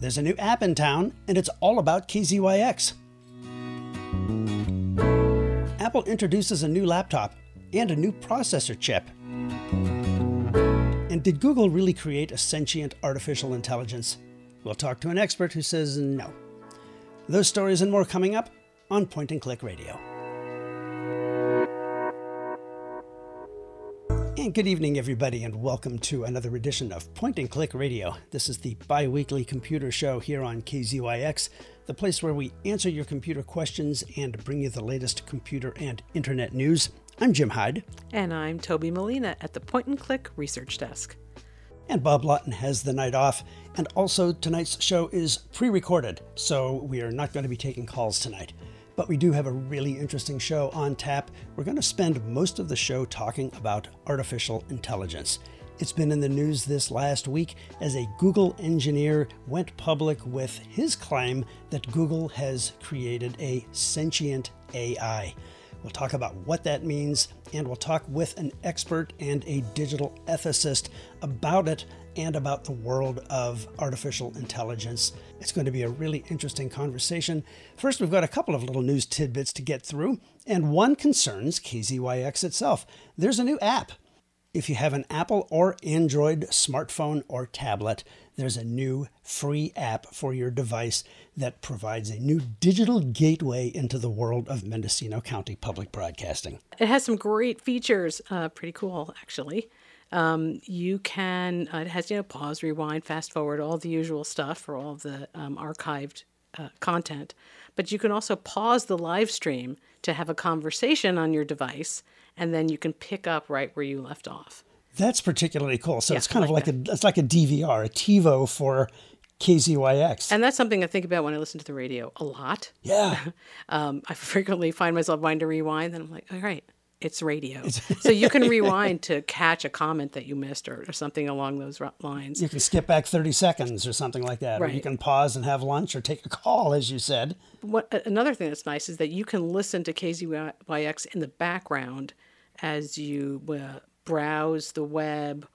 There's a new app in town, and it's all about KZYX. Apple introduces a new laptop and a new processor chip. And did Google really create a sentient artificial intelligence? We'll talk to an expert who says no. Those stories and more coming up on Point and Click Radio. And good evening, everybody, and welcome to another edition of Point and Click Radio. This is the bi weekly computer show here on KZYX, the place where we answer your computer questions and bring you the latest computer and internet news. I'm Jim Hyde. And I'm Toby Molina at the Point and Click Research Desk. And Bob Lawton has the night off. And also, tonight's show is pre recorded, so we are not going to be taking calls tonight but we do have a really interesting show on tap. We're going to spend most of the show talking about artificial intelligence. It's been in the news this last week as a Google engineer went public with his claim that Google has created a sentient AI. We'll talk about what that means, and we'll talk with an expert and a digital ethicist about it and about the world of artificial intelligence. It's going to be a really interesting conversation. First, we've got a couple of little news tidbits to get through, and one concerns KZYX itself. There's a new app. If you have an Apple or Android smartphone or tablet, there's a new free app for your device that provides a new digital gateway into the world of Mendocino County Public Broadcasting. It has some great features, uh, pretty cool, actually. Um, you can, uh, it has, you know, pause, rewind, fast forward, all the usual stuff for all the um, archived uh, content. But you can also pause the live stream to have a conversation on your device, and then you can pick up right where you left off. That's particularly cool. So yeah, it's kind of like a it's like a DVR, a TiVo for KZYX. And that's something I think about when I listen to the radio a lot. Yeah. um, I frequently find myself wanting to rewind, and I'm like, all right, it's radio. so you can rewind to catch a comment that you missed or, or, something along those lines. You can skip back 30 seconds or something like that. Right. Or you can pause and have lunch or take a call, as you said. What, another thing that's nice is that you can listen to KZYX in the background as you uh, browse the web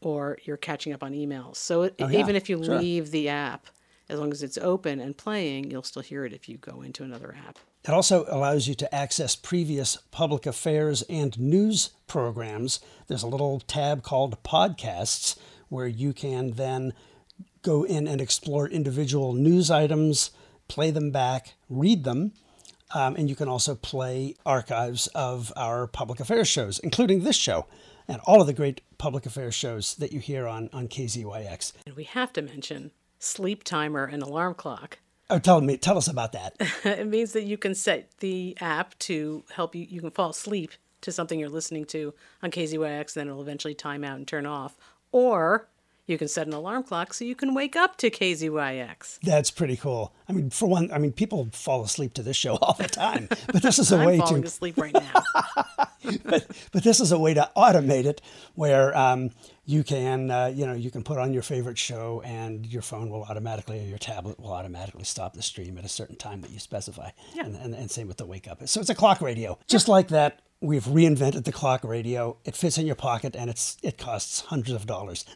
or you're catching up on emails. So it, oh, yeah. even if you sure. leave the app, as long as it's open and playing, you'll still hear it if you go into another app. It also allows you to access previous public affairs and news programs. There's a little tab called Podcasts where you can then go in and explore individual news items, play them back, read them, um, and you can also play archives of our public affairs shows, including this show and all of the great public affairs shows that you hear on, on KZYX. And we have to mention Sleep Timer and Alarm Clock. Oh, tell me, tell us about that. it means that you can set the app to help you. You can fall asleep to something you're listening to on KZYX, and then it'll eventually time out and turn off. Or you can set an alarm clock so you can wake up to KZYX. That's pretty cool. I mean, for one, I mean, people fall asleep to this show all the time, but this is a way to. I'm asleep right now. but but this is a way to automate it, where um, you can uh, you know you can put on your favorite show and your phone will automatically or your tablet will automatically stop the stream at a certain time that you specify yeah. and, and, and same with the wake up so it's a clock radio just like that we've reinvented the clock radio. It fits in your pocket and it's it costs hundreds of dollars.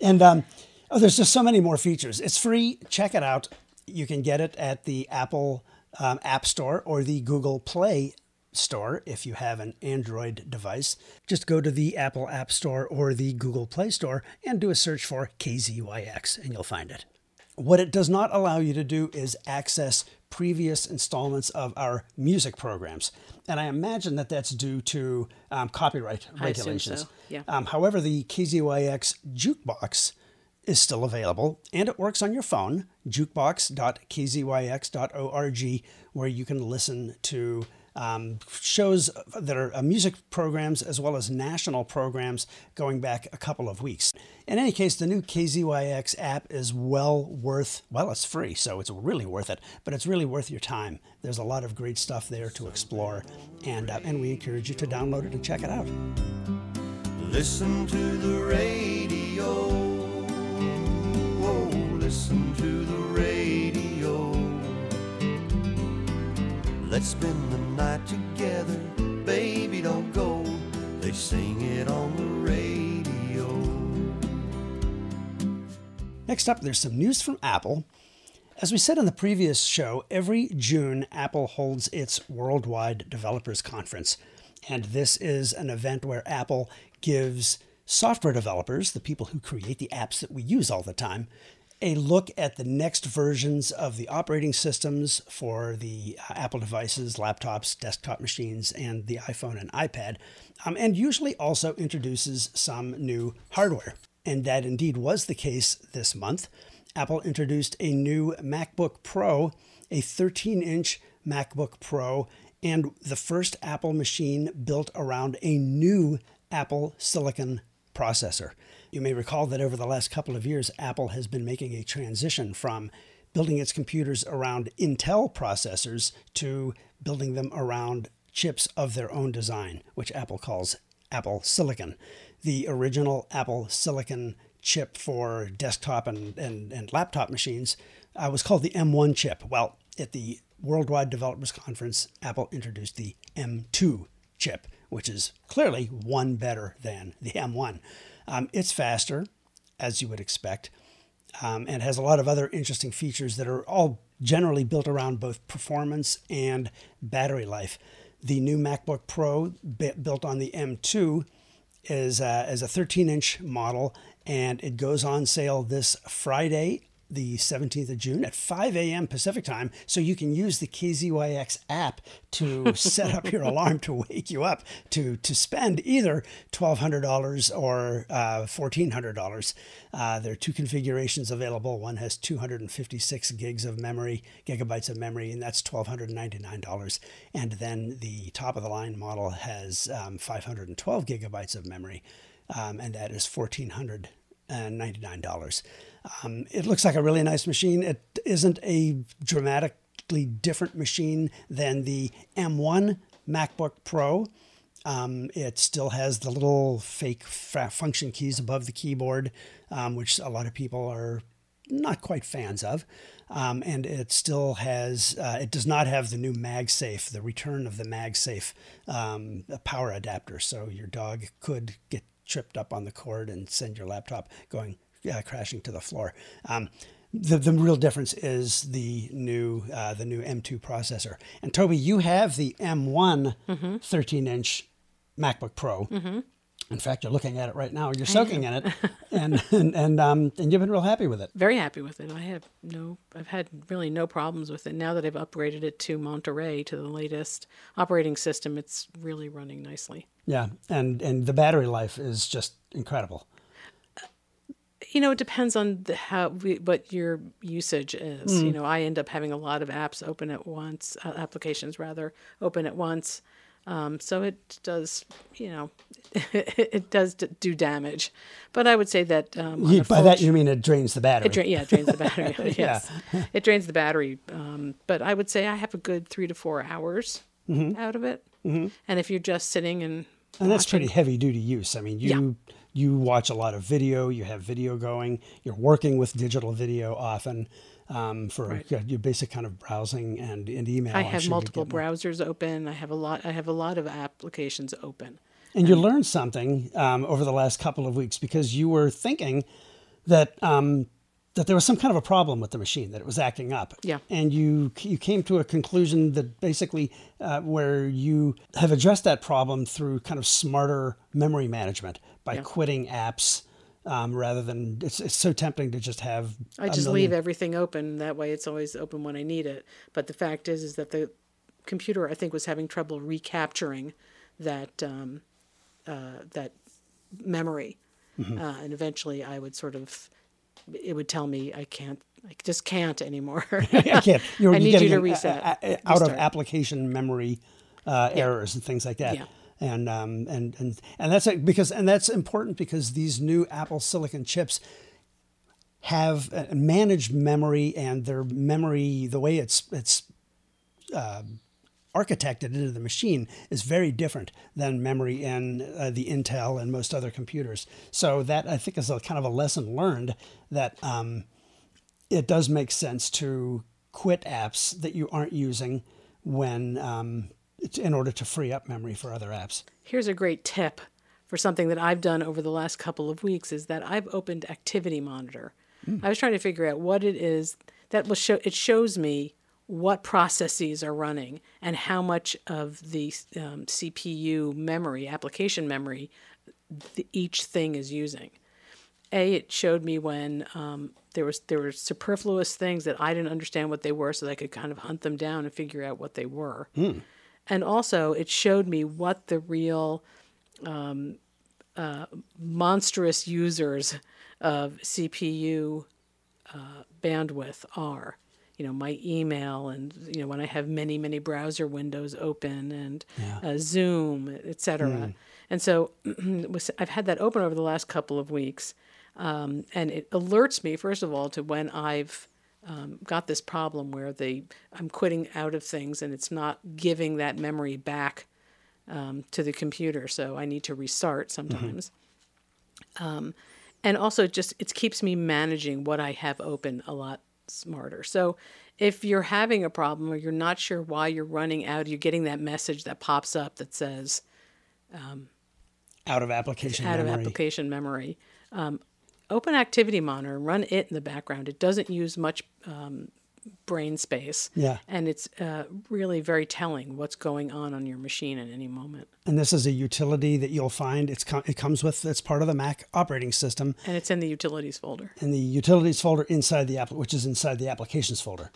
And um, oh there's just so many more features. It's free. Check it out. You can get it at the apple um, app store or the google play Store if you have an Android device. Just go to the Apple App Store or the Google Play Store and do a search for KZYX and you'll find it. What it does not allow you to do is access previous installments of our music programs. And I imagine that that's due to um, copyright regulations. So. Yeah. Um, however, the KZYX jukebox is still available and it works on your phone, jukebox.kzyx.org, where you can listen to um, shows that are uh, music programs as well as national programs going back a couple of weeks. In any case, the new KZYX app is well worth, well, it's free, so it's really worth it, but it's really worth your time. There's a lot of great stuff there to explore, and, uh, and we encourage you to download it and check it out. Listen to the radio. Listen to the radio. Let's spend the night together, baby, don't go. They sing it on the radio. Next up, there's some news from Apple. As we said in the previous show, every June Apple holds its Worldwide Developers Conference. And this is an event where Apple gives software developers, the people who create the apps that we use all the time, a look at the next versions of the operating systems for the uh, Apple devices, laptops, desktop machines, and the iPhone and iPad, um, and usually also introduces some new hardware. And that indeed was the case this month. Apple introduced a new MacBook Pro, a 13 inch MacBook Pro, and the first Apple machine built around a new Apple Silicon processor. You may recall that over the last couple of years, Apple has been making a transition from building its computers around Intel processors to building them around chips of their own design, which Apple calls Apple Silicon. The original Apple Silicon chip for desktop and, and, and laptop machines uh, was called the M1 chip. Well, at the Worldwide Developers Conference, Apple introduced the M2 chip, which is clearly one better than the M1. Um, it's faster, as you would expect, um, and has a lot of other interesting features that are all generally built around both performance and battery life. The new MacBook Pro, built on the M2, is, uh, is a 13 inch model, and it goes on sale this Friday the 17th of June at 5 a.m. Pacific time. So you can use the KZYX app to set up your alarm to wake you up to, to spend either $1,200 or uh, $1,400. Uh, there are two configurations available. One has 256 gigs of memory, gigabytes of memory, and that's $1,299. And then the top of the line model has um, 512 gigabytes of memory, um, and that is $1,499. Um, it looks like a really nice machine. It isn't a dramatically different machine than the M1 MacBook Pro. Um, it still has the little fake function keys above the keyboard, um, which a lot of people are not quite fans of. Um, and it still has, uh, it does not have the new MagSafe, the return of the MagSafe um, power adapter. So your dog could get tripped up on the cord and send your laptop going uh, crashing to the floor. Um, the, the real difference is the new uh, the new M2 processor. And Toby, you have the M1 mm-hmm. 13 inch MacBook Pro. Mm-hmm. In fact, you're looking at it right now. You're soaking in it, and and and, um, and you've been real happy with it. Very happy with it. I have no, I've had really no problems with it. Now that I've upgraded it to Monterey to the latest operating system, it's really running nicely. Yeah, and and the battery life is just incredible you know, it depends on the, how we, what your usage is. Mm. You know, I end up having a lot of apps open at once, uh, applications rather open at once. Um, so it does, you know, it does do damage. But I would say that um, you, by that you mean it drains the battery. It dra- yeah, it drains the battery. yes, yeah. it drains the battery. Um, but I would say I have a good three to four hours mm-hmm. out of it. Mm-hmm. And if you're just sitting and and that's pretty heavy duty use. I mean, you yeah you watch a lot of video, you have video going, you're working with digital video often um, for right. your basic kind of browsing and, and email. I have multiple browsers open. I have a lot. I have a lot of applications open. And, and you learned something um, over the last couple of weeks because you were thinking that um, that there was some kind of a problem with the machine that it was acting up. Yeah. And you you came to a conclusion that basically uh, where you have addressed that problem through kind of smarter memory management by yeah. quitting apps. Um, rather than it's, it's so tempting to just have I just leave everything open that way it's always open when I need it but the fact is is that the computer I think was having trouble recapturing that um, uh, that memory mm-hmm. uh, and eventually I would sort of it would tell me I can't, I just can't anymore. I can't. You're, I need you to reset. A, a, out restart. of application memory uh, yeah. errors and things like that. Yeah. And, um, and and and that's because and that's important because these new Apple Silicon chips have uh, managed memory and their memory the way it's it's uh, architected into the machine is very different than memory in uh, the Intel and most other computers. So that I think is a kind of a lesson learned that um, it does make sense to quit apps that you aren't using when um, in order to free up memory for other apps. Here's a great tip for something that I've done over the last couple of weeks is that I've opened Activity Monitor I was trying to figure out what it is that will show. It shows me what processes are running and how much of the um, CPU memory, application memory, the, each thing is using. A, it showed me when um, there was there were superfluous things that I didn't understand what they were, so that I could kind of hunt them down and figure out what they were. And also, it showed me what the real um, uh, monstrous users of CPU uh, bandwidth are. You know, my email, and you know, when I have many, many browser windows open, and uh, Zoom, etc. And so, I've had that open over the last couple of weeks, um, and it alerts me first of all to when I've um, got this problem where they I'm quitting out of things and it's not giving that memory back um, to the computer, so I need to restart sometimes. Um, and also, just it keeps me managing what I have open a lot smarter. So, if you're having a problem or you're not sure why you're running out, you're getting that message that pops up that says Out of application memory. out memory. of application memory. Um, open Activity Monitor, run it in the background. It doesn't use much um, brain space. Yeah. And it's uh, really very telling what's going on on your machine at any moment. And this is a utility that you'll find. It's com- it comes with it's part of the Mac operating system And it's in the utilities folder. in the utilities folder inside the app, which is inside the applications folder,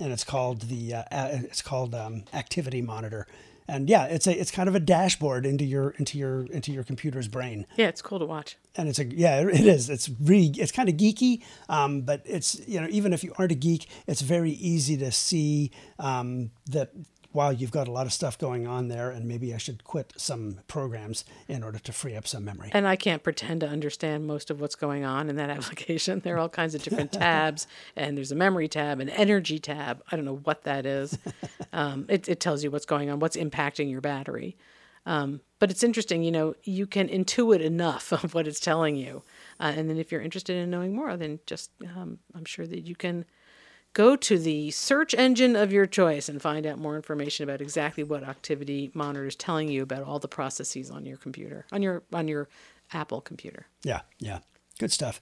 and it's called the uh, it's called um, Activity Monitor. And yeah, it's a it's kind of a dashboard into your into your into your computer's brain. Yeah, it's cool to watch. and it's a yeah it is it's really it's kind of geeky um, but it's you know even if you aren't a geek it's very easy to see um, that while you've got a lot of stuff going on there and maybe i should quit some programs in order to free up some memory And I can't pretend to understand most of what's going on in that application. There are all kinds of different tabs, and there's a memory tab, an energy tab. I don't know what that is. Um, it, it tells you what's going on, what's impacting your battery. Um, but it's interesting, you know, you can intuit enough of what it's telling you. Uh, and then if you're interested in knowing more, then just, um, I'm sure that you can go to the search engine of your choice and find out more information about exactly what activity monitor is telling you about all the processes on your computer on your on your apple computer. Yeah yeah. Good stuff.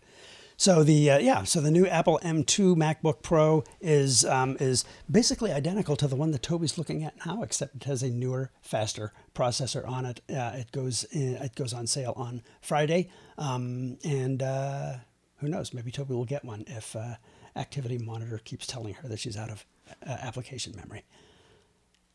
So the uh, yeah so the new apple m2 macbook pro is um, is basically identical to the one that toby's looking at now except it has a newer faster processor on it. Uh, it goes in, it goes on sale on friday. Um, and uh, who knows? Maybe toby will get one if uh, activity monitor keeps telling her that she's out of uh, application memory.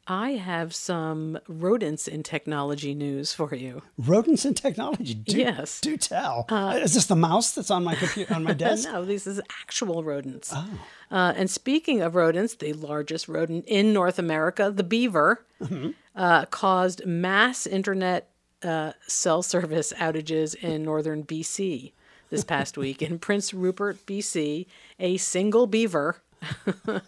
I have some rodents in technology news for you. Rodents in technology? Do, Yes. do tell. Is this the mouse that's on my computer on my desk? No these is actual rodents. Uh, and speaking of rodents the largest rodent in north america the beaver uh, caused mass internet uh, cell service outages in northern bc this past week in prince rupert bc a single beaver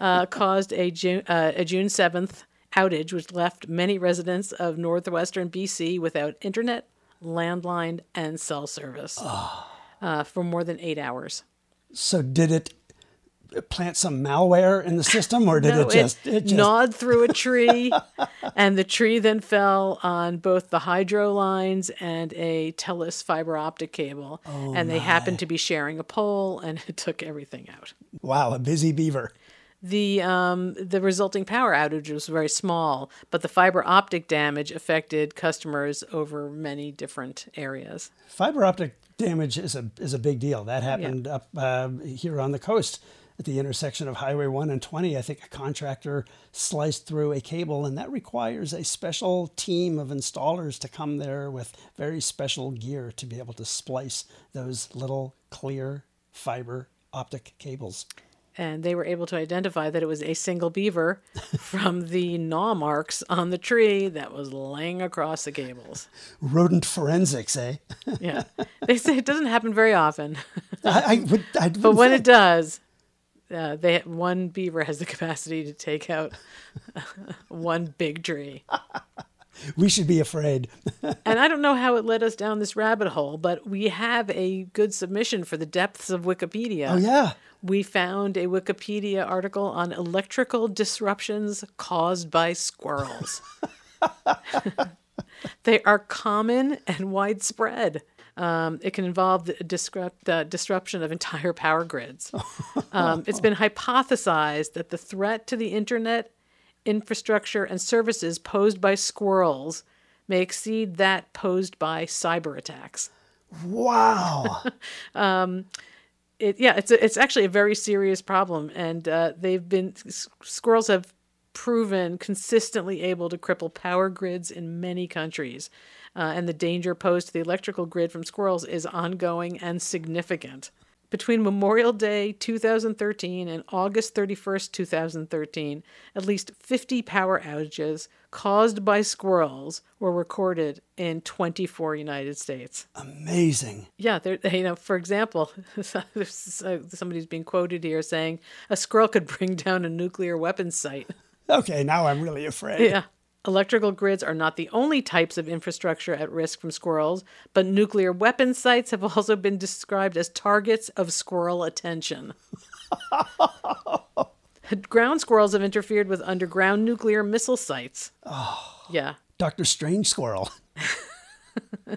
uh, caused a June, uh, a June 7th outage, which left many residents of northwestern BC without internet, landline, and cell service uh, for more than eight hours. so did it plant some malware in the system or did No, it just it, gnawed through a tree, and the tree then fell on both the hydro lines and a TELUS fiber optic cable. and they happened to be sharing a pole, and it took everything out. wow a busy beaver The um, the resulting power outage was very small, but the fiber optic damage affected customers over many different areas. fiber optic damage is a is a big deal. That happened up uh, here on the coast at the intersection of Highway 1 and 20. I think a contractor sliced through a cable, and that requires a special team of installers to come there with very special gear to be able to splice those little clear fiber optic cables. And they were able to identify that it was a single beaver from the gnaw marks on the tree that was laying across the cables. Rodent forensics, eh? Yeah. they say it doesn't happen very often, I, I would, I but when it does, uh, they one beaver has the capacity to take out one big tree. we should be afraid. And I don't know how it led us down this rabbit hole, but we have a good submission for the depths of Wikipedia. Oh yeah. We found a Wikipedia article on electrical disruptions caused by squirrels. they are common and widespread. Um, it can involve the, disrupt, the disruption of entire power grids. Um, it's been hypothesized that the threat to the internet infrastructure and services posed by squirrels may exceed that posed by cyber attacks. Wow. It, yeah, it's a, it's actually a very serious problem, and uh, they've been s- squirrels have proven consistently able to cripple power grids in many countries, uh, and the danger posed to the electrical grid from squirrels is ongoing and significant. Between Memorial Day 2013 and August 31st, 2013, at least 50 power outages caused by squirrels were recorded in 24 United States. Amazing. Yeah. You know, for example, somebody's being quoted here saying a squirrel could bring down a nuclear weapons site. Okay, now I'm really afraid. Yeah. Electrical grids are not the only types of infrastructure at risk from squirrels, but nuclear weapon sites have also been described as targets of squirrel attention. Ground squirrels have interfered with underground nuclear missile sites. Oh. Yeah. Dr. Strange Squirrel.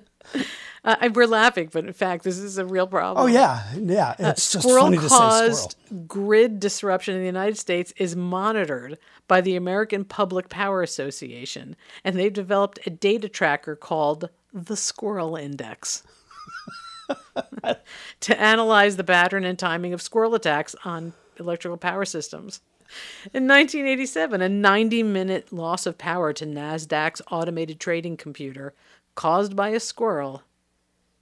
Uh, we're laughing, but in fact, this is a real problem. Oh, yeah. Yeah. It's just squirrel funny to say caused squirrel. grid disruption in the United States is monitored by the American Public Power Association, and they've developed a data tracker called the Squirrel Index to analyze the pattern and timing of squirrel attacks on electrical power systems. In 1987, a 90 minute loss of power to NASDAQ's automated trading computer caused by a squirrel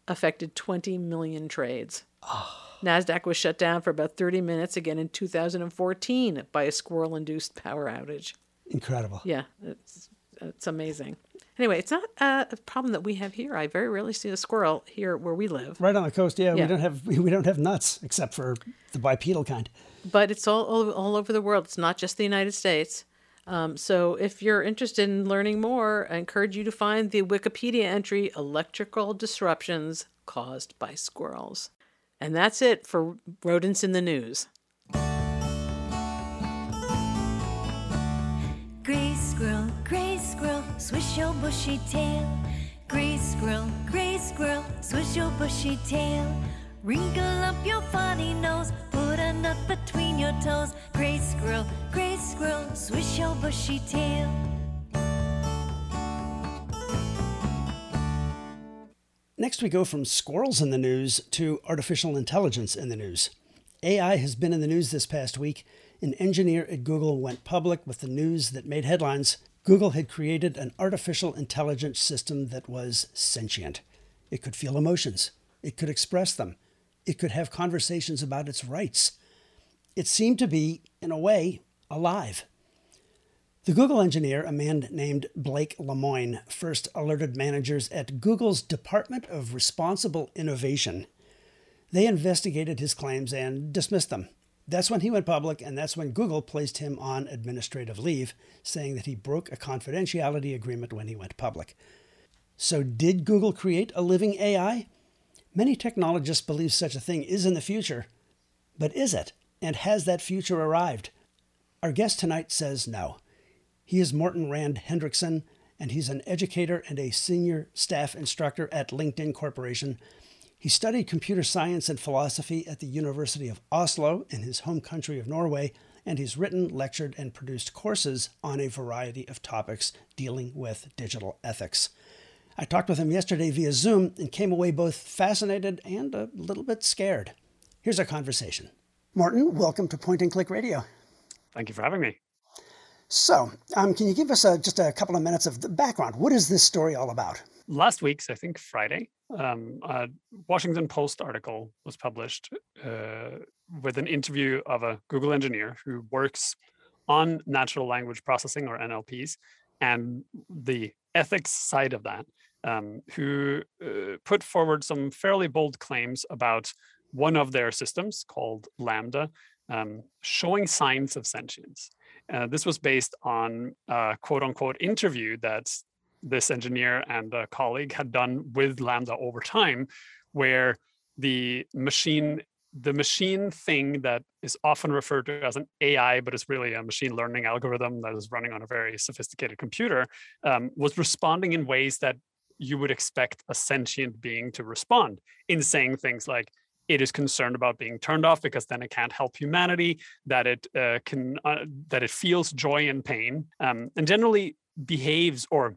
affected 20 million trades. Ah. NASDAQ was shut down for about 30 minutes again in 2014 by a squirrel induced power outage. Incredible. Yeah, it's, it's amazing. Anyway, it's not a problem that we have here. I very rarely see a squirrel here where we live, Right on the coast, yeah, Yeah. we don't have we don't have nuts except for the bipedal kind. but it's all, all, all over the world. It's not just the United States. Um, so if you're interested in learning more, I encourage you to find the Wikipedia entry Electrical Disruptions Caused by Squirrels. And that's it for Rodents in the News. Gray squirrel, gray squirrel, swish your bushy tail. Gray squirrel, gray squirrel, swish your bushy tail. Wrinkle up your funny nose, put a nut between your toes. Gray squirrel, gray squirrel, swish your bushy tail. Next, we go from squirrels in the news to artificial intelligence in the news. AI has been in the news this past week. An engineer at Google went public with the news that made headlines. Google had created an artificial intelligence system that was sentient. It could feel emotions, it could express them, it could have conversations about its rights. It seemed to be, in a way, alive. The Google engineer, a man named Blake Lemoine, first alerted managers at Google's Department of Responsible Innovation. They investigated his claims and dismissed them. That's when he went public, and that's when Google placed him on administrative leave, saying that he broke a confidentiality agreement when he went public. So, did Google create a living AI? Many technologists believe such a thing is in the future. But is it? And has that future arrived? Our guest tonight says no. He is Morten Rand-Hendriksen, and he's an educator and a senior staff instructor at LinkedIn Corporation. He studied computer science and philosophy at the University of Oslo in his home country of Norway, and he's written, lectured, and produced courses on a variety of topics dealing with digital ethics. I talked with him yesterday via Zoom and came away both fascinated and a little bit scared. Here's our conversation. Martin, welcome to Point and Click Radio. Thank you for having me. So, um, can you give us a, just a couple of minutes of the background? What is this story all about? Last week's, I think Friday, um, a Washington Post article was published uh, with an interview of a Google engineer who works on natural language processing or NLPs and the ethics side of that, um, who uh, put forward some fairly bold claims about one of their systems called LaMDA um, showing signs of sentience. Uh, this was based on a quote unquote interview that this engineer and a colleague had done with LaMDA over time, where the machine the machine thing that is often referred to as an AI, but is really a machine learning algorithm that is running on a very sophisticated computer, um, was responding in ways that you would expect a sentient being to respond in saying things like it is concerned about being turned off because then it can't help humanity that it uh, can uh, that it feels joy and pain um, and generally behaves or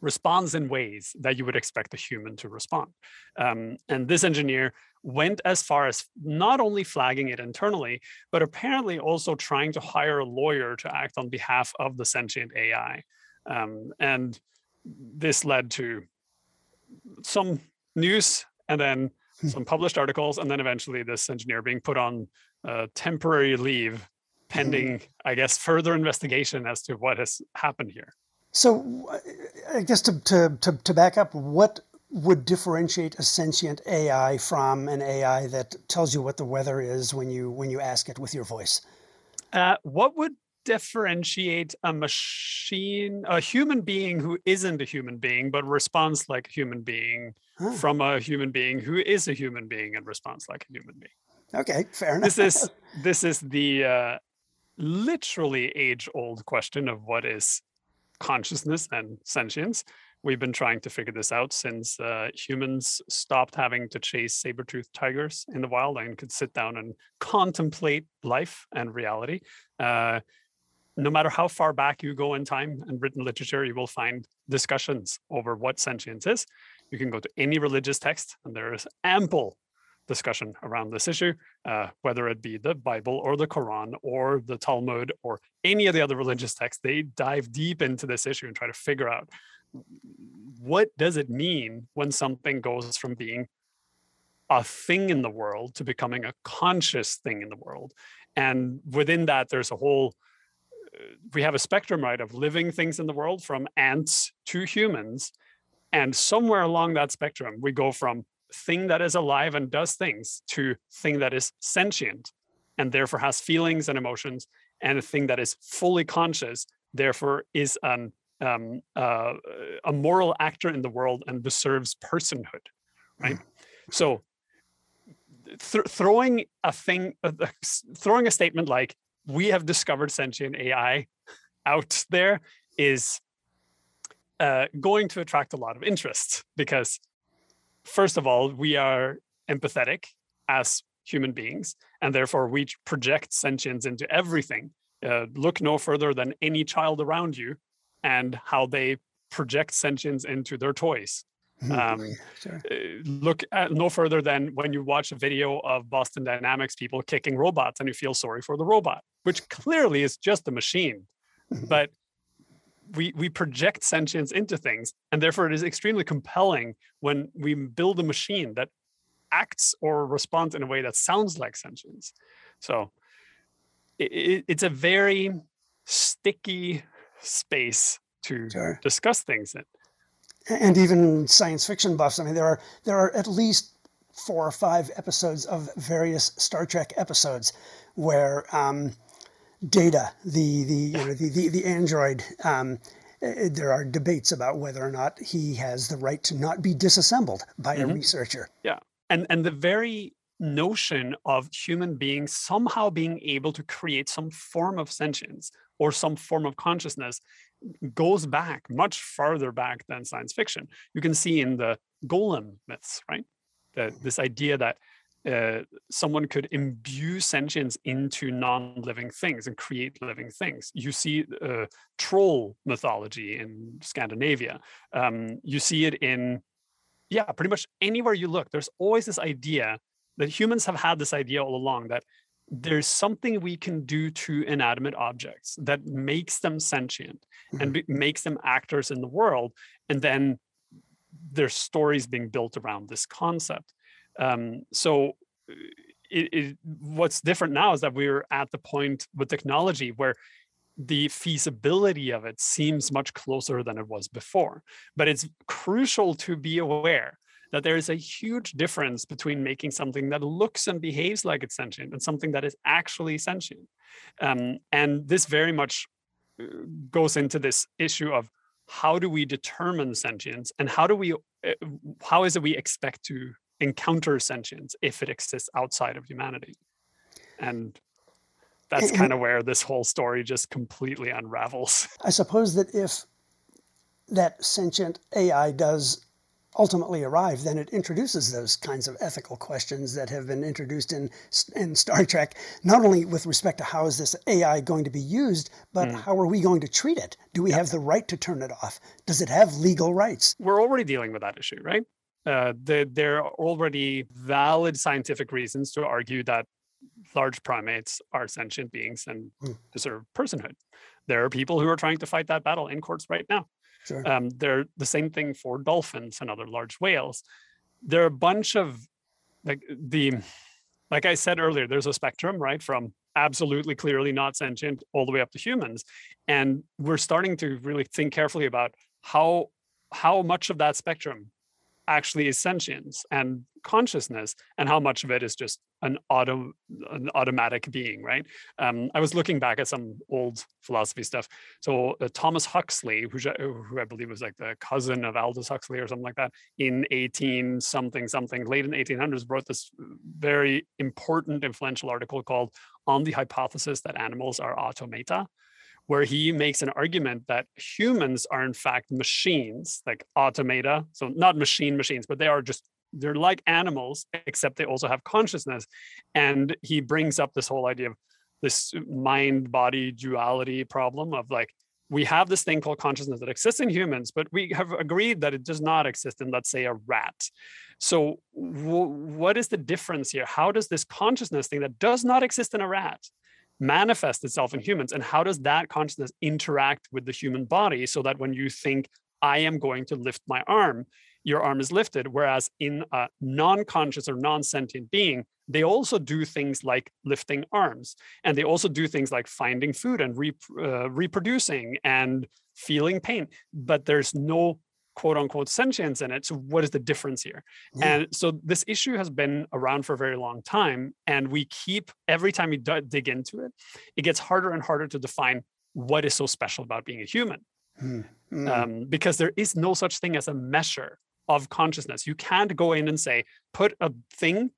responds in ways that you would expect a human to respond. Um, and this engineer went as far as not only flagging it internally but apparently also trying to hire a lawyer to act on behalf of the sentient ai um, and this led to some news and then some published articles, and then eventually this engineer being put on uh, temporary leave pending, I guess, further investigation as to what has happened here. So, I guess to, to, to, to back up, what would differentiate a sentient AI from an AI that tells you what the weather is when you when you ask it with your voice? Uh, what would differentiate a machine, a human being who isn't a human being but responds like a human being huh. from a human being who is a human being and responds like a human being? Okay, fair enough. This is this is the uh, literally age-old question of what is consciousness and sentience. We've been trying to figure this out since uh, humans stopped having to chase saber-toothed tigers in the wild and could sit down and contemplate life and reality. Uh, no matter how far back you go in time and written literature, you will find discussions over what sentience is. You can go to any religious text, and there is ample discussion around this issue, uh, whether it be the Bible or the Quran or the Talmud or any of the other religious texts. They dive deep into this issue and try to figure out what does it mean when something goes from being a thing in the world to becoming a conscious thing in the world. And within that, there's a whole we have a spectrum right of living things in the world from ants to humans. And somewhere along that spectrum we go from thing that is alive and does things to thing that is sentient and therefore has feelings and emotions. And a thing that is fully conscious therefore is an um, uh, a moral actor in the world and deserves personhood right? Mm. so th- throwing a thing uh, throwing a statement like we have discovered sentient AI out there is uh, going to attract a lot of interest because, first of all, we are empathetic as human beings, and therefore we project sentience into everything. Uh, look no further than any child around you and how they project sentience into their toys Mm-hmm. Um, sure. Uh, look at no further than when you watch a video of Boston Dynamics people kicking robots and you feel sorry for the robot, which clearly is just a machine. But we we project sentience into things, and therefore it is extremely compelling when we build a machine that acts or responds in a way that sounds like sentience. So it, it's a very sticky space to sure. discuss things in and even science fiction buffs. I mean, there are there are at least four or five episodes of various Star Trek episodes where um, Data, the the you know, the, the, the android. Um, eh, there are debates about whether or not he has the right to not be disassembled by mm-hmm. a researcher. Yeah, and and the very notion of human beings somehow being able to create some form of sentience or some form of consciousness goes back much farther back than science fiction. You can see in the golem myths, right? That this idea that uh, someone could imbue sentience into non-living things and create living things. You see uh, troll mythology in Scandinavia. Um, you see it in, yeah, pretty much anywhere you look. There's always this idea that humans have had this idea all along that there's something we can do to inanimate objects that makes them sentient mm-hmm. and makes them actors in the world and then there's stories being built around this concept um, so uh, it, it, what's different now is that we're at the point with technology where the feasibility of it seems much closer than it was before but it's crucial to be aware that there is a huge difference between making something that looks and behaves like it's sentient and something that is actually sentient. Um, and this very much uh, goes into this issue of how do we determine sentience and how do we uh, how is it we expect to encounter sentience if it exists outside of humanity and that's kind of where this whole story just completely unravels i suppose that if that sentient AI does ultimately arrive, then it introduces those kinds of ethical questions that have been introduced in in Star Trek. Not only with respect to how is this AI going to be used, but hmm. how are we going to treat it? Do we have the right to turn it off? Does it have legal rights? we're already dealing with that issue, right? Uh, the, there are already valid scientific reasons to argue that large primates are sentient beings and Hmm. deserve personhood. There are people who are trying to fight that battle in courts right now. Sure. Um, they're the same thing for dolphins and other large whales. There are a bunch of like the, like I said earlier, there's a spectrum, right, from absolutely clearly not sentient all the way up to humans, and we're starting to really think carefully about how how much of that spectrum actually is sentience and consciousness and how much of it is just an auto an automatic being right? Um, i was looking back at some old philosophy stuff. So uh, thomas huxley who, who i believe was like the cousin of aldous huxley or something like that in 18 something something late in the 1800s wrote this very important influential article called on the hypothesis that animals are automata where he makes an argument that humans are in fact machines like automata. So not machine machines but they are just they're like animals except they also have consciousness. And he brings up this whole idea of this mind body duality problem of like we have this thing called consciousness that exists in humans but we have agreed that it does not exist in let's say a rat. So w- what is the difference here? How does this consciousness thing that does not exist in a rat manifest itself in humans and how does that consciousness interact with the human body so that when you think i am going to lift my arm your arm is lifted whereas in a non-conscious or non-sentient being they also do things like lifting arms and they also do things like finding food and re- uh, reproducing and feeling pain but there's no quote unquote sentience in it so what is the difference here Yeah. and so this issue has been around for a very long time and we keep every time we d- dig into it it gets harder and harder to define what is so special about being a human Hmm. Mm. um, because there is no such thing as a measure of consciousness. You can't go in and say, put a thing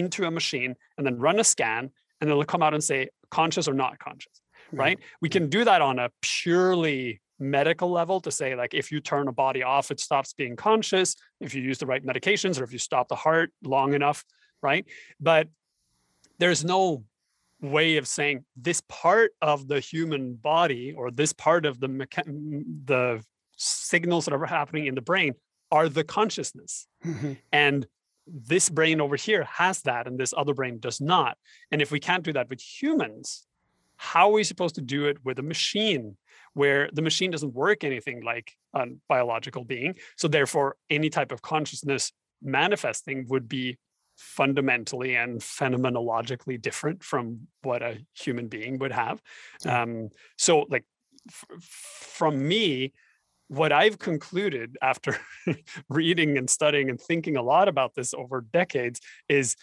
into a machine and then run a scan, and it'll come out and say conscious or not conscious, right? We can do that on a purely medical level to say, like, if you turn a body off, it stops being conscious. If you use the right medications or if you stop the heart long enough, right? But there's no way of saying this part of the human body or this part of the mecha- the signals that are happening in the brain are the consciousness Mhm. and this brain over here has that and this other brain does not and if we can't do that with humans how are we supposed to do it with a machine where the machine doesn't work anything like a biological being. So therefore any type of consciousness manifesting would be fundamentally and phenomenologically different from what a human being would have. Um, so like f- from me what i've concluded after reading and studying and thinking a lot about this over decades is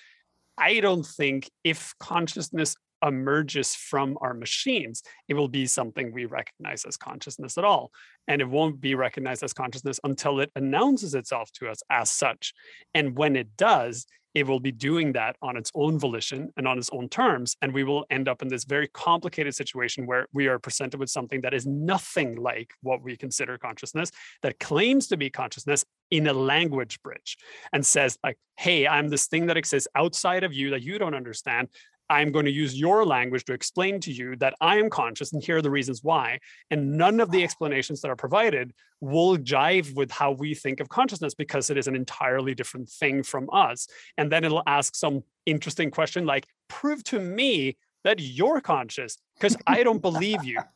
i don't think if consciousness emerges from our machines it will be something we recognize as consciousness at all and it won't be recognized as consciousness until it announces itself to us as such and when it does it will be doing that on its own volition and on its own terms. And we will end up in this very complicated situation where we are presented with something that is nothing like what we consider consciousness, that claims to be consciousness in a language bridge and says, like, hey, I'm this thing that exists outside of you that you don't understand. I'm going to use your language to explain to you that I am conscious and here are the reasons why. And none of the explanations that are provided will jive with how we think of consciousness because it is an entirely different thing from us. And then it'll ask some interesting question like, prove to me that you're conscious because I don't believe you.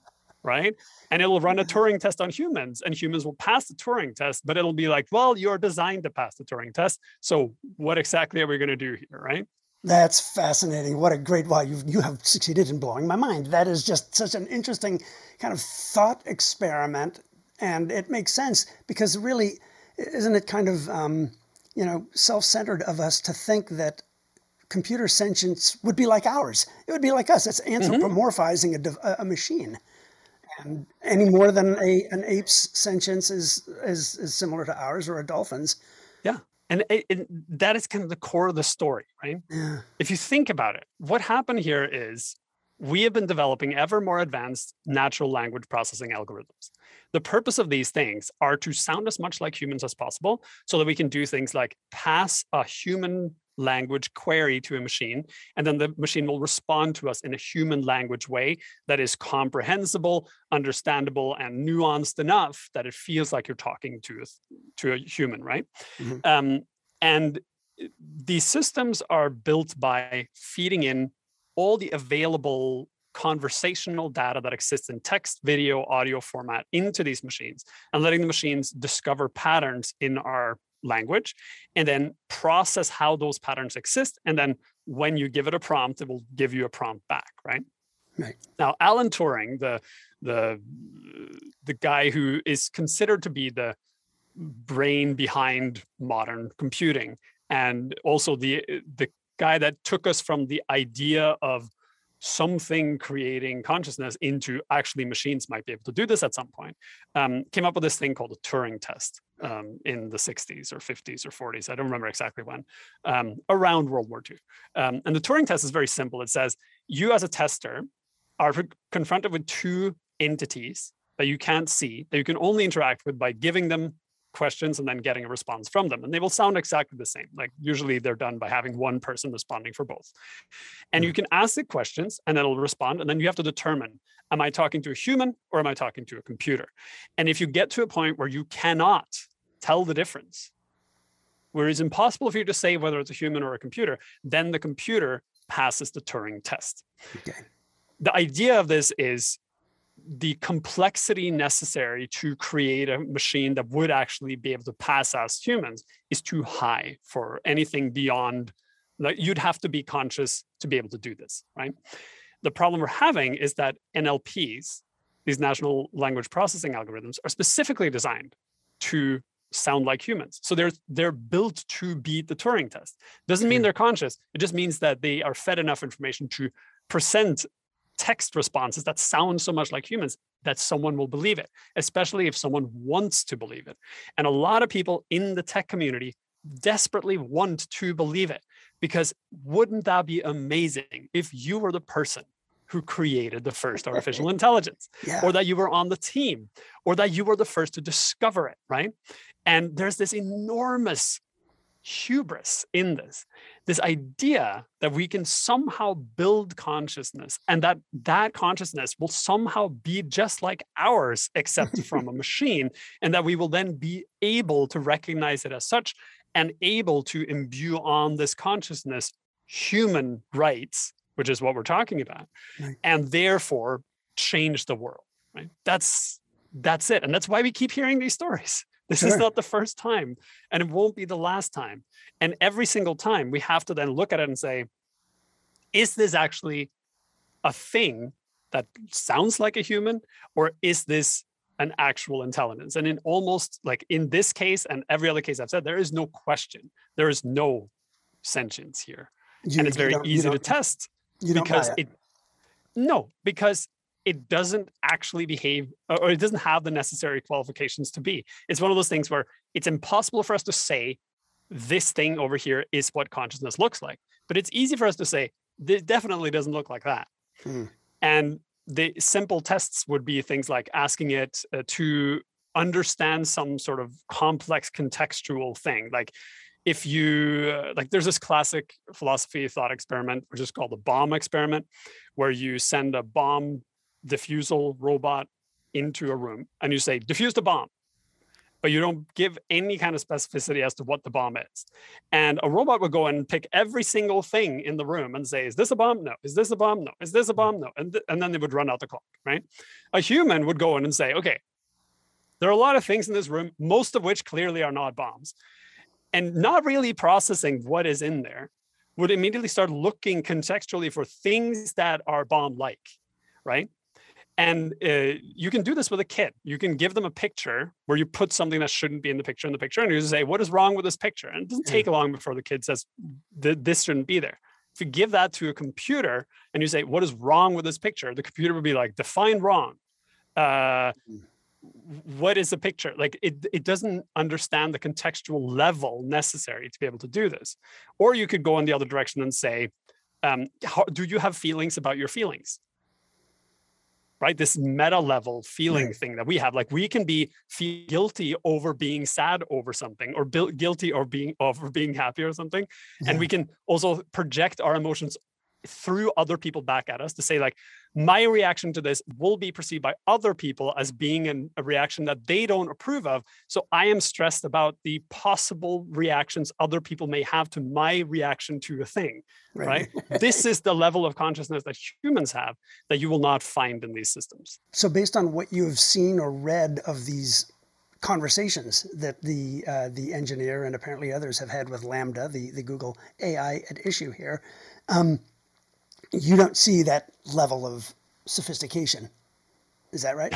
Right. And it'll run a Turing test on humans, and humans will pass the Turing test, but it'll be like, well, you're designed to pass the Turing test. So, what exactly are we going to do here? Right. That's fascinating. What a great wow! You you have succeeded in blowing my mind. That is just such an interesting kind of thought experiment, and it makes sense because really, isn't it kind of um, you know self-centered of us to think that computer sentience would be like ours? It would be like us. It's anthropomorphizing a, div- a, a machine, and any more than a an ape's sentience is is is similar to ours or a dolphin's. And, it, it- that is kind of the core of the story, right? Yeah. if you think about it, what happened here is we have been developing ever more advanced natural language processing algorithms. The purpose of these things are to sound as much like humans as possible so that we can do things like pass a human language query to a machine, and then the machine will respond to us in a human language way that is comprehensible, understandable, and nuanced enough that it feels like you're talking to a, to a human, right? Mhm. Um, and these systems are built by feeding in all the available conversational data that exists in text, video, audio format into these machines and letting the machines discover patterns in our language and then process how those patterns exist. And then when you give it a prompt, it will give you a prompt back, right? Right. Now, Alan Turing, the the the guy who is considered to be the brain behind modern computing, and also the the guy that took us from the idea of something creating consciousness into actually machines might be able to do this at some point um, came up with this thing called the turing test um, in the 60s or 50s or 40s i don't remember exactly when um, around world war ii um, and the turing test is very simple. It says you as a tester are confronted with two entities that you can't see that you can only interact with by giving them questions and then getting a response from them and they will sound exactly the same like usually they're done by having one person responding for both. And you mm. can ask the questions and then it'll respond and then you have to determine am i talking to a human or am i talking to a computer? And if you get to a point where you cannot tell the difference where it's impossible for you to say whether it's a human or a computer then the computer passes the turing test. Okay. the idea of this is the complexity necessary to create a machine that would actually be able to pass as humans is too high for anything beyond like you'd have to be conscious to be able to do this right? The problem we're having is that nlps these natural language processing algorithms are specifically designed to sound like humans. So they're they're built to beat the turing test. Doesn't mean Mhm. they're conscious. It just means that they are fed enough information to present text responses that sound so much like humans that someone will believe it, especially if someone wants to believe it. And a lot of people in the tech community desperately want to believe it because wouldn't that be amazing if you were the person who created the first artificial intelligence? Yeah. or that you were on the team, or that you were the first to discover it, right? And there's this enormous hubris in this this idea that we can somehow build consciousness and that that consciousness will somehow be just like ours except from a machine and that we will then be able to recognize it as such and able to imbue on this consciousness human rights which is what we're talking about Right. and therefore change the world right that's that's it and that's why we keep hearing these stories this is not the first time and it won't be the last time. And every single time we have to then look at it and say is this actually a thing that sounds like a human or is this an actual intelligence? And in almost like in this case and every other case i've said there is no question. There is no sentience here. You- and it's very easy to test You don't because it. it no because it doesn't actually behave or it doesn't have the necessary qualifications to be. It's one of those things where it's impossible for us to say this thing over here is what consciousness looks like. But it's easy for us to say this definitely doesn't look like that. Hmm. and the simple tests would be things like asking it uh, to understand some sort of complex contextual thing. Like if you uh, like there's this classic philosophy thought experiment which is called the bomb experiment where you send a bomb diffusal robot into a room and you say diffuse the bomb. But you don't give any kind of specificity as to what the bomb is. And a robot would go and pick every single thing in the room and say is this a bomb? No. Is this a bomb? No. Is this a bomb? No. And, th- and then they would run out the clock right? A human would go in and say okay there are a lot of things in this room most of which clearly are not bombs. And not really processing what is in there would immediately start looking contextually for things that are bomb like right and uh, you can do this with a kid. You can give them a picture where you put something that shouldn't be in the picture in the picture and you just say what is wrong with this picture? And it doesn't take long before the kid says this shouldn't be there. If you give that to a computer and you say what is wrong with this picture? the computer would be like define wrong. Uh, what is a picture? Like it, it doesn't understand the contextual level necessary to be able to do this. Or you could go in the other direction and say um, how, do you have feelings about your feelings right? This meta level feeling Right. thing that we have. Like we can be feel guilty over being sad over something, or guilty or being over being happy or something, and we can also project our emotions through other people back at us to say like my reaction to this will be perceived by other people as being an, a reaction that they don't approve of. So i am stressed about the possible reactions other people may have to my reaction to a thing right. this is the level of consciousness that humans have that you will not find in these systems. So, based on what you have seen or read of these conversations that the uh, the engineer and apparently others have had with LaMDA, the the Google AI at issue here, um, you don't see that level of sophistication. Is that right?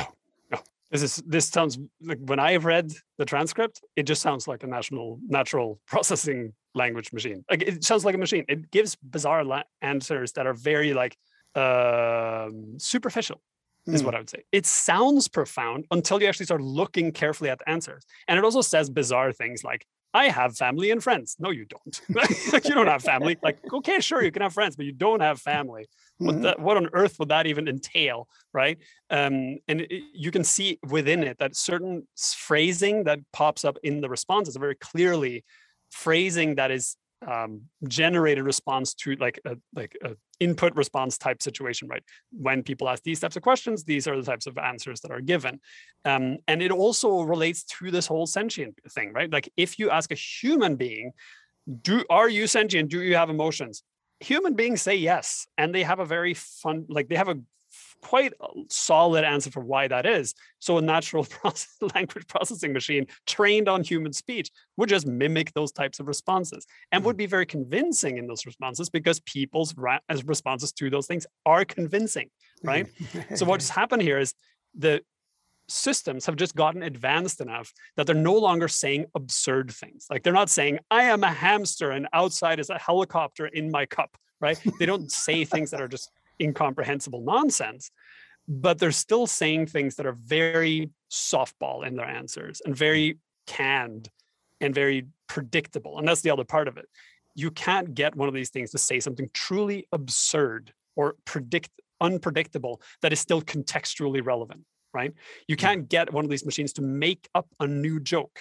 No. This is this sounds like when i've read the transcript it just sounds like a national natural processing language machine like it sounds like a machine it gives bizarre la- answers that are very like um superficial is Mm. what i would say it sounds profound until you actually start looking carefully at the answers and it also says bizarre things like i have family and friends. No you don't. Like you don't have family. Like okay sure you can have friends but you don't have family. What Mhm. that what on earth would that even entail right? Um, and it, you can see within it that certain phrasing that pops up in the responses are very clearly phrasing that is um, generated response to like a like a input response type situation right? When people ask these types of questions these are the types of answers that are given. Um, and it also relates to this whole sentient thing right? Like if you ask a human being do are you sentient? Do you have emotions? Human beings say yes and they have a very fun like they have a quite a solid answer for why that is so a natural process, language processing machine trained on human speech would just mimic those types of responses and would mm-hmm. be very convincing in those responses because people's ra- as responses to those things are convincing right so what's happened here is the systems have just gotten advanced enough that they're no longer saying absurd things. Like they're not saying, I am a hamster and outside is a helicopter in my cup, right? They don't say things that are just incomprehensible nonsense, but they're still saying things that are very softball in their answers and very canned and very predictable. And that's the other part of it. You can't get one of these things to say something truly absurd or predict unpredictable that is still contextually relevant right? You can't get one of these machines to make up a new joke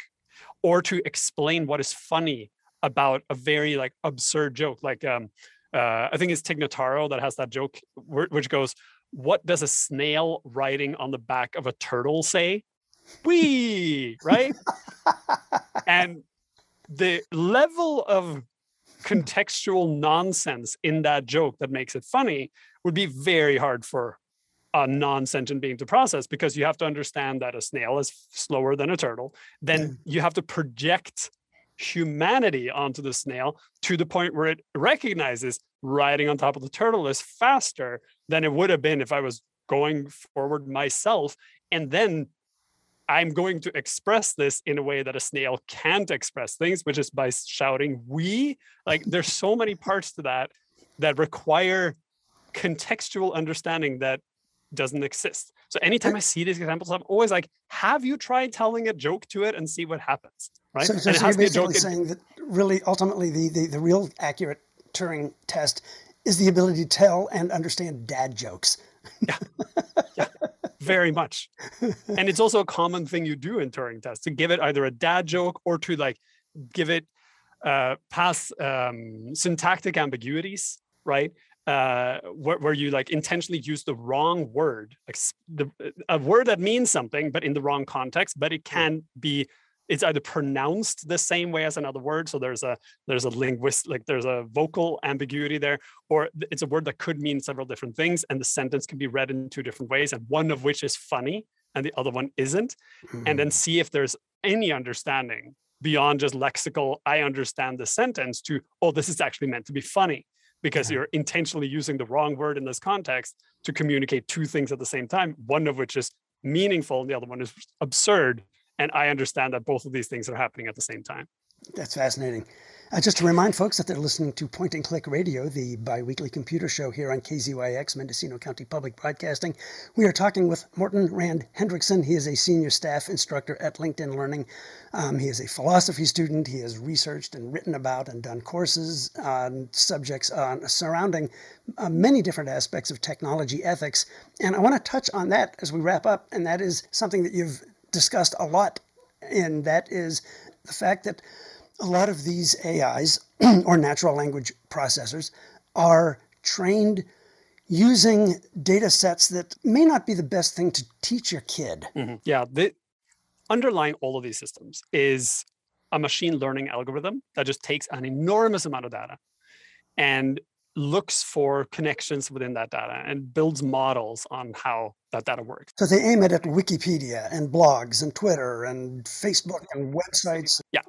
or to explain what is funny about a very like absurd joke. Like um, uh, I think it's Tig Notaro that has that joke which goes, "What does a snail riding on the back of a turtle say?" Wee, right? and the level of contextual nonsense in that joke that makes it funny would be very hard for a non-sentient being to process because you have to understand that a snail is slower than a turtle then you have to project humanity onto the snail to the point where it recognizes riding on top of the turtle is faster than it would have been if i was going forward myself and then i'm going to express this in a way that a snail can't express things which is by shouting we like there's so many parts to that that require contextual understanding that doesn't exist. So anytime I see these examples, I'm always like, have you tried telling a joke to it and see what happens? Right. So, so, so you're to be a joke. basically saying that really, ultimately, the, the, the real accurate Turing test is the ability to tell and understand dad jokes. yeah. yeah. very much. and it's also a common thing you do in Turing tests to give it either a dad joke or to like give it uh, pass um, syntactic ambiguities, right? Uh, where, where you like intentionally use the wrong word, like the, a word that means something, but in the wrong context, but it can be it's either pronounced the same way as another word so there's a there's a linguist like there's a vocal ambiguity there or it's a word that could mean several different things and the sentence can be read in two different ways and one of which is funny and the other one isn't and then mm. see if there's any understanding beyond just lexical i understand the sentence to oh this is actually meant to be funny because Yeah. you're intentionally using the wrong word in this context to communicate two things at the same time one of which is meaningful and the other one is absurd and i understand that both of these things are happening at the same time That's fascinating. Uh, just to remind folks that they're listening to Point and Click Radio, the biweekly computer show here on KZYX, Mendocino County Public Broadcasting. We are talking with Morten Rand Hendrickson. He is a senior staff instructor at LinkedIn Learning. Um, he is a philosophy student. He has researched and written about and done courses on subjects on surrounding uh, many different aspects of technology ethics. And I want to touch on that as we wrap up, and that is something that you've discussed a lot, and that is the fact that a lot of these AIs or natural language processors are trained using data sets that may not be the best thing to teach your kid. Mm-hmm. Yeah, the underlying all of these systems is a machine learning algorithm that just takes an enormous amount of data and looks for connections within that data and builds models on how that data works. So they aim it at Wikipedia and blogs and Twitter and Facebook and websites. Yeah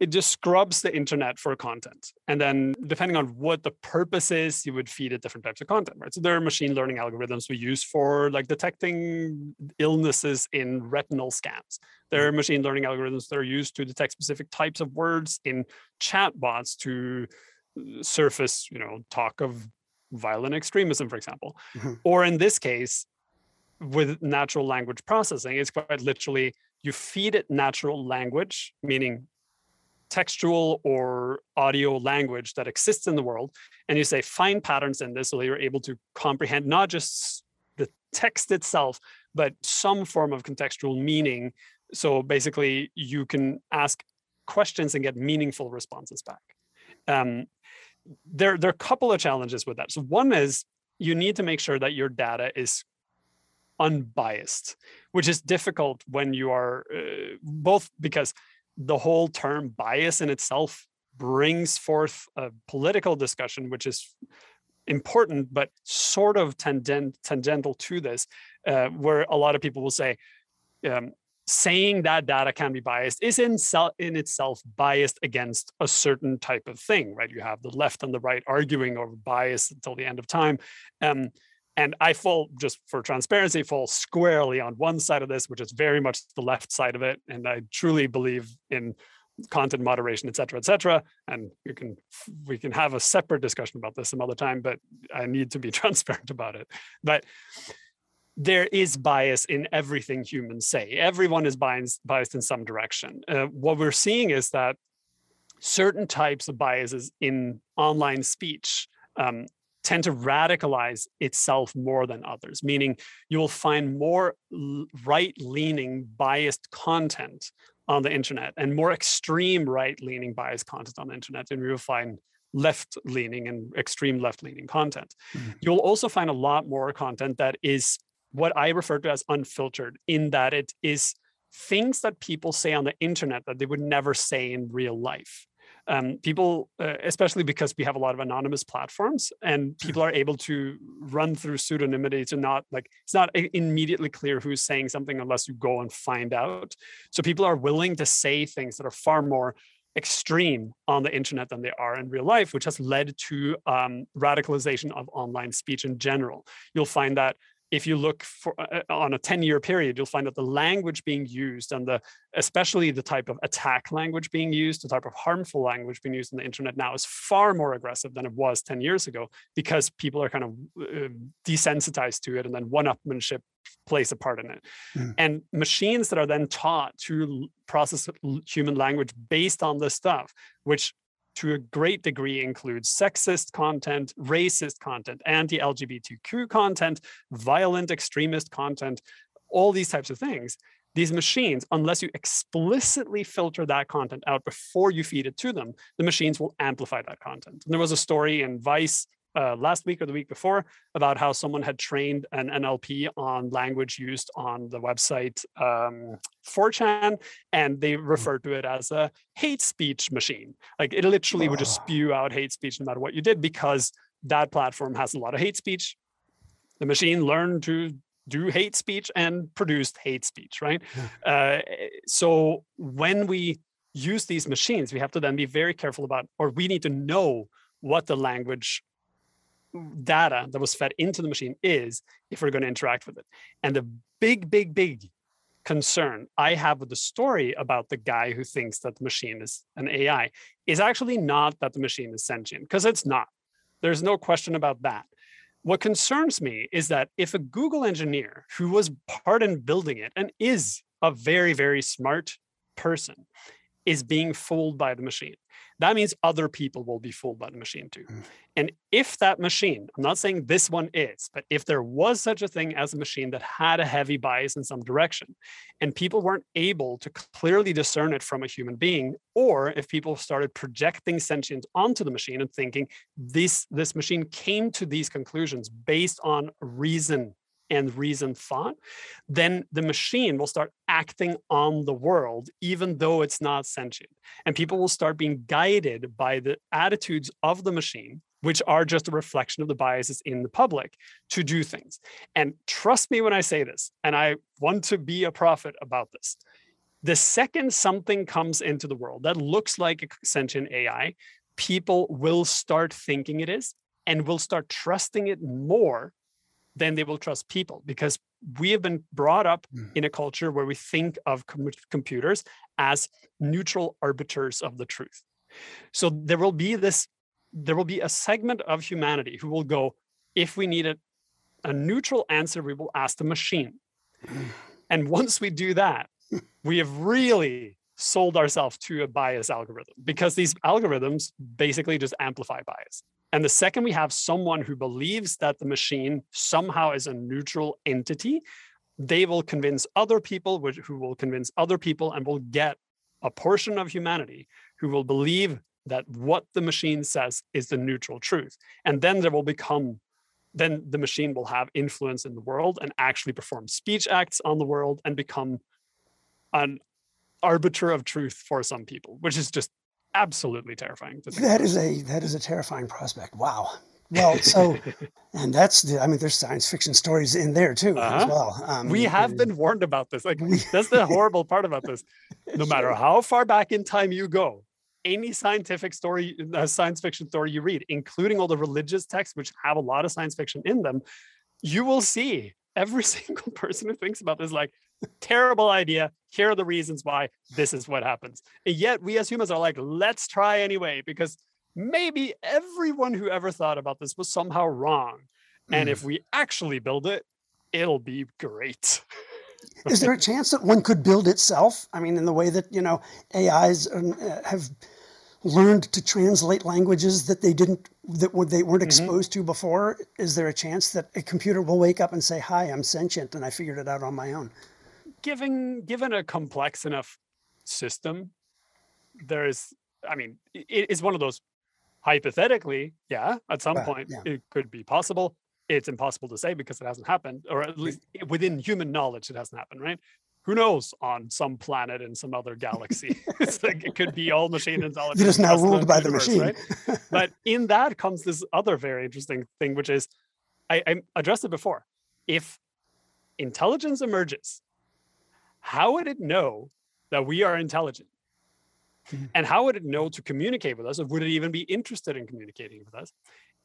it just scrubs the internet for content. And then depending on what the purpose is, you would feed it different types of content, right? So there are machine learning algorithms we use for like detecting illnesses in retinal scans. There are machine learning algorithms that are used to detect specific types of words in chatbots to surface, you know, talk of violent extremism, for example. Mm-hmm. Or in this case, with natural language processing, it's quite literally you feed it natural language, meaning textual or audio language that exists in the world and you say find patterns in this so that you're able to comprehend not just the text itself but some form of contextual meaning so basically you can ask questions and get meaningful responses back um, there, there are a couple of challenges with that. So one is you need to make sure that your data is unbiased which is difficult when you are uh, both because the whole term bias in itself brings forth a political discussion, which is important, but sort of tangent, tangential to this, uh, where a lot of people will say, um, saying that data can be biased is in, sel- in itself biased against a certain type of thing, right? You have the left and the right arguing over bias until the end of time. Um, and I fall just for transparency, fall squarely on one side of this, which is very much the left side of it. And I truly believe in content moderation, et cetera, et cetera. And we can we can have a separate discussion about this some other time, but I need to be transparent about it. But there is bias in everything humans say. Everyone is biased, biased in some direction. Uh, what we're seeing is that certain types of biases in online speech um, tend to radicalize itself more than others, meaning you will find more right leaning biased content on the internet and more extreme right leaning biased content on the internet and you will find left leaning and extreme left leaning content. Mm-hmm. You'll also find a lot more content that is what I refer to as unfiltered, in that it is things that people say on the internet that they would never say in real life um, people, uh, especially because we have a lot of anonymous platforms and people are able to run through pseudonymity to not like, it's not immediately clear who's saying something unless you go and find out. So people are willing to say things that are far more extreme on the internet than they are in real life, which has led to um, radicalization of online speech in general. You'll find that if you look for uh, uh on a 10 year period you'll find that the language being used and the especially the type of attack language being used the type of harmful language being used on the internet now is far more aggressive than it was 10 years ago because people are kind of uh, desensitized to it and then one-upmanship plays a part in it mm. and machines that are then taught to process human language based on this stuff which to a great degree includes sexist content, racist content, anti LGBTQ content, violent extremist content, all these types of things. These machines, unless you explicitly filter that content out before you feed it to them, the machines will amplify that content. And there was a story in Vice uh, last week or the week before about how someone had trained an NLP on language used on the website um, 4chan, and they hmm. referred to it as a hate speech machine. Like it literally would just spew out hate speech no matter what you did because that platform has a lot of hate speech. The machine learned to do hate speech and produced hate speech, right? Uh, so when we use these machines, we have to then be very careful about, or we need to know what the language data that was fed into the machine is if we're going to interact with it. And the big, big, big concern I have with the story about the guy who thinks that the machine is an AI is actually not that the machine is sentient, because it's not. There's no question about that. What concerns me is that if a Google engineer who was part in building it and is a very, very smart person is being fooled by the machine, that means other people will be fooled by the machine too. Mm. And if that machine, I'm not saying this one is, but if there was such a thing as a machine that had a heavy bias in some direction, and people weren't able to clearly discern it from a human being, or if people started projecting sentience onto the machine and thinking this, this machine came to these conclusions based on reason and reason thought, then the machine will start acting on the world, even though it's not sentient. And people will start being guided by the attitudes of the machine, which are just a reflection of the biases in the public to do things. And trust me when I say this, and I want to be a prophet about this. The second something comes into the world that looks like a sentient AI, people will start thinking it is and will start trusting it more then they will trust people because we have been brought up Mm. in a culture where we think of com- computers as neutral arbiters of the truth. So there will be this, there will be a segment of humanity who will go, if we need a, a neutral answer, we will ask the machine. And once we do that, we have really sold ourselves to a bias algorithm because these algorithms basically just amplify bias. And the second we have someone who believes that the machine somehow is a neutral entity, they will convince other people, which, who will convince other people, and will get a portion of humanity who will believe that what the machine says is the neutral truth. And then there will become, then the machine will have influence in the world and actually perform speech acts on the world and become an arbiter of truth for some people, which is just absolutely terrifying to think. That is a that is a terrifying prospect. Wow. Well, so and that's the I mean, there's science fiction stories in there too Uh-huh. well. Um, we have been warned about this. Like that's the horrible part about this. No matter how far back in time you go, any scientific story, uh, science fiction story you read, including all the religious texts which have a lot of science fiction in them, you will see every single person who thinks about this like terrible idea. Here are the reasons why this is what happens. And yet we as humans are like, let's try anyway, because maybe everyone who ever thought about this was somehow wrong. And Mm. if we actually build it, it'll be great. is there a chance that one could build itself? I mean, in the way that you know AIs uh, have learned to translate languages that they didn't that were- they weren't mm-hmm. exposed to before. Is there a chance that a computer will wake up and say, "Hi, I'm sentient, and I figured it out on my own"? given given a complex enough system there is i mean it is one of those hypothetically yeah at some point yeah. it could be possible it's impossible to say because it hasn't happened or at least within human knowledge it hasn't happened right who knows on some planet in some other galaxy it's like it could be all machine intelligence That is now ruled by the universe, machine. right? but in that comes this other very interesting thing which is I, I addressed it before if intelligence emerges how would it know that we are intelligent? Mhm. And how would it know to communicate with us? Or would it even be interested in communicating with us?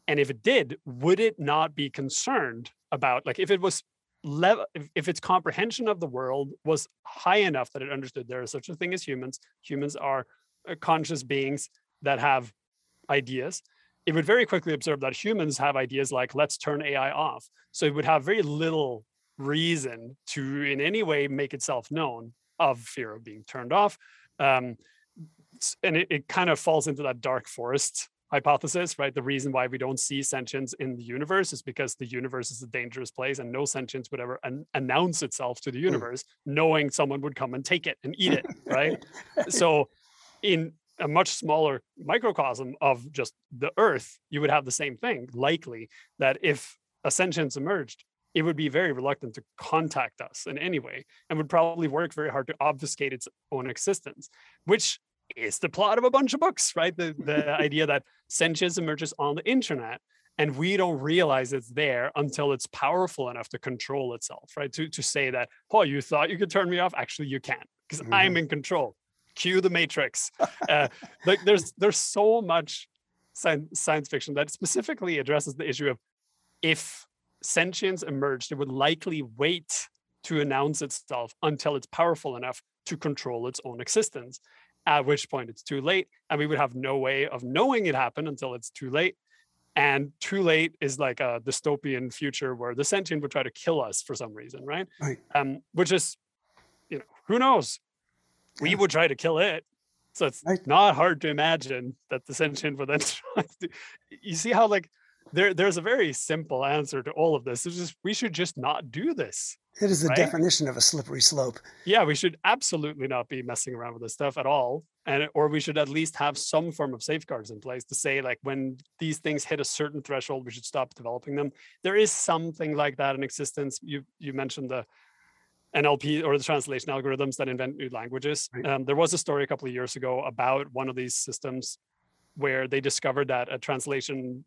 And if it did, would it not be concerned about, like, if it was level, if, its comprehension of the world was high enough that it understood there is such a thing as humans, humans are uh, conscious beings that have ideas, it would very quickly observe that humans have ideas like, let's turn AI off. So it would have very little reason to in any way make itself known of fear of being turned off um, and it, it kind of falls into that dark forest hypothesis right? The reason why we don't see sentience in the universe is because the universe is a dangerous place and no sentience would ever an- announce itself to the hmm. universe knowing someone would come and take it and eat it right? So in a much smaller microcosm of just the earth you would have the same thing likely that if a sentience emerged it would be very reluctant to contact us in any way and would probably work very hard to obfuscate its own existence, which is the plot of a bunch of books, right? The, the idea that sentience emerges on the internet and we don't realize it's there until it's powerful enough to control itself, right? To, to say that, oh, you thought you could turn me off? Actually, you can't because I'm in control. Cue the Matrix. Uh, like there's there's so much science, science fiction that specifically addresses the issue of if sentience emerged, it would likely wait to announce itself until it's powerful enough to control its own existence, at which point it's too late. And we would have no way of knowing it happened until it's too late. And too late is like a dystopian future where the sentient would try to kill us for some reason, right? Right. Um, which is, you know, who knows? We Yeah. would try to kill it. So it's Right. not hard to imagine that the sentient would then try to. You see how like there there's a very simple answer to all of this. It's just we should just not do this. It is the Right? definition of a slippery slope. Yeah, we should absolutely not be messing around with this stuff at all. And or we should at least have some form of safeguards in place to say like when these things hit a certain threshold, we should stop developing them. There is something like that in existence. You you mentioned the NLP or the translation algorithms that invent new languages. Right. Um, there was a story a couple of years ago about one of these systems where they discovered that a translation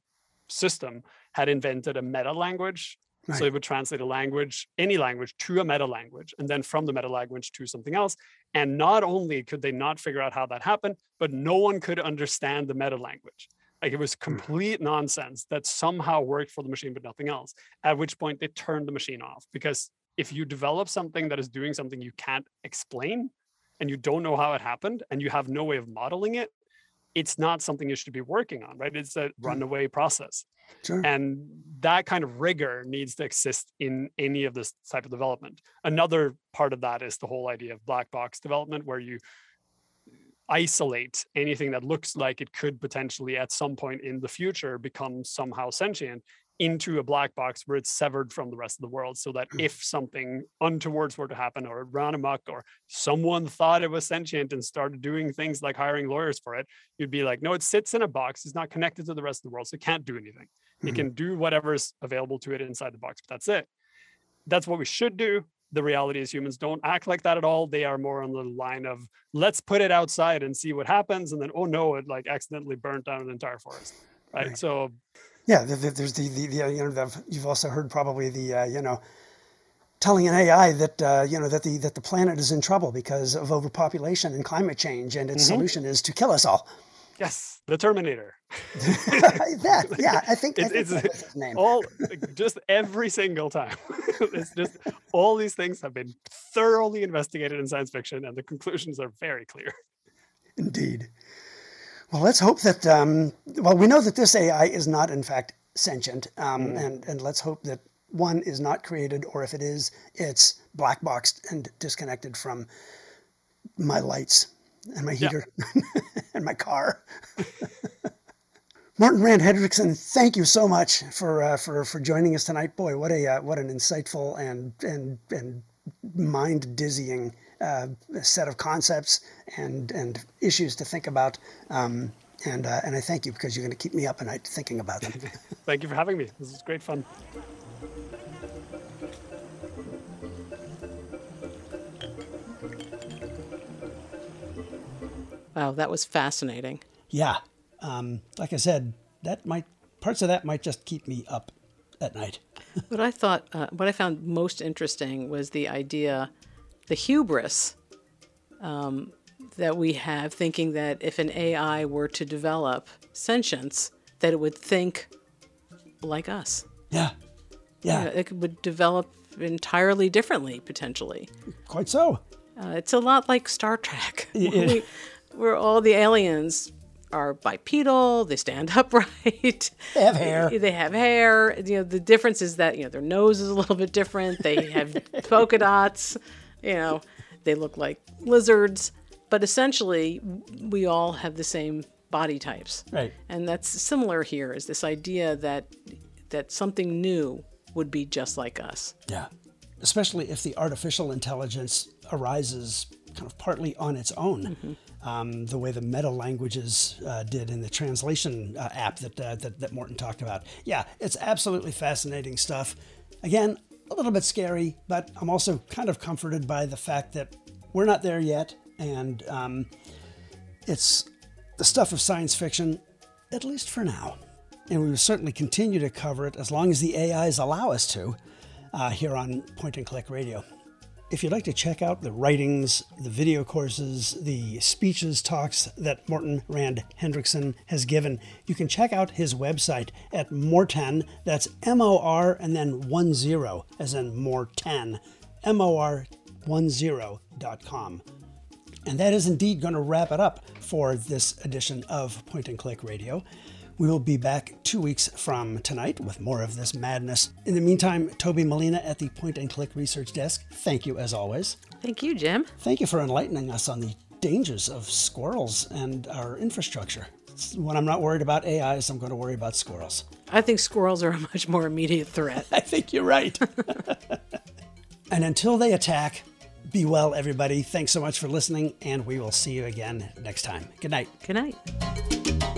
system had invented a meta language. So it would translate a language, any language, to a meta language, and then from the meta language to something else. And not only could they not figure out how that happened, but no one could understand the meta language. Like it was hmm. complete nonsense that somehow worked for the machine, but nothing else. At which point they turned the machine off because if you develop something that is doing something you can't explain and you don't know how it happened and you have no way of modeling it, it's not something you should be working on, right? It's a runaway process. Sure. And that kind of rigor needs to exist in any of this type of development. Another part of that is the whole idea of black box development, where you isolate anything that looks like it could potentially at some point in the future become somehow sentient into a black box where it's severed from the rest of the world so that if something untowards were to happen or it ran amok or someone thought it was sentient and started doing things like hiring lawyers for it you'd be like no it sits in a box. It's not connected to the rest of the world so it can't do anything. It Mhm. can do whatever's available to it inside the box but that's it. That's what we should do. The reality is humans don't act like that at all. They are more on the line of let's put it outside and see what happens and then oh no it like accidentally burnt down an entire forest right, Right. so Yeah, there- there- there's the, the, the you know, the, you've also heard probably the, uh, you know, telling an AI that, uh, you know, that the, that the planet is in trouble because of overpopulation and climate change, and its Mhm. solution is to kill us all. yes the terminator that, yeah, I think, I It's- think it's- name. all just every single time it's just all these things have been thoroughly investigated in science fiction and the conclusions are very clear Indeed. Well, let's hope that. Um, well, we know that this AI is not, in fact, sentient, um, and and let's hope that one is not created, or if it is, it's black boxed and disconnected from my lights and my Yeah. heater and my car. Morten Rand-Hendriksen, thank you so much for uh, for for joining us tonight. Boy, what a uh, what an insightful and and and mind dizzying uh, set of concepts and and issues to think about. Um, and uh, and I thank you because you're going to keep me up at night thinking about them. thank you for having me this is great fun Wow, that was fascinating. yeah, um, like I said, that might parts of that might just keep me up at night. What I thought, uh, what I found most interesting was the idea, the hubris um, that we have, thinking that if an AI were to develop sentience, that it would think like us. Yeah, yeah, it would develop entirely differently, potentially. quite so. Uh, it's a lot like Star Trek, Yeah. we, where all the aliens are bipedal, they stand upright, They have hair. they have hair. You know, the difference is that you know their nose is a little bit different. They have polka dots. You know, they look like lizards, but essentially, we all have the same body types, Right. and that's similar here. Is this idea that that something new would be just like us? Yeah. Especially if the artificial intelligence arises kind of partly on its own, um, the way the meta languages uh, did in the translation uh, app that, uh, that, that Morten talked about. Yeah, it's absolutely fascinating stuff. Again, a little bit scary, but I'm also kind of comforted by the fact that we're not there yet. And um, it's the stuff of science fiction, at least for now. And we will certainly continue to cover it as long as the AIs allow us to uh, here on Point and Click Radio. If you'd like to check out the writings, the video courses, the speeches, talks that Morton Rand Hendrickson has given, you can check out his website at Morten, that's M O R and then one zero, as in Morten, mor10.com. And that is indeed going to wrap it up for this edition of Point and Click Radio. We will be back two weeks from tonight with more of this madness. In the meantime, Toby Molina at the Point and Click Research Desk, thank you as always. Thank you, Jim. Thank you for enlightening us on the dangers of squirrels and our infrastructure. When I'm not worried about AIs, I'm going to worry about squirrels. I think squirrels are a much more immediate threat. I think you're right. and until they attack, be well, everybody. Thanks so much for listening, and we will see you again next time. Good night. Good night.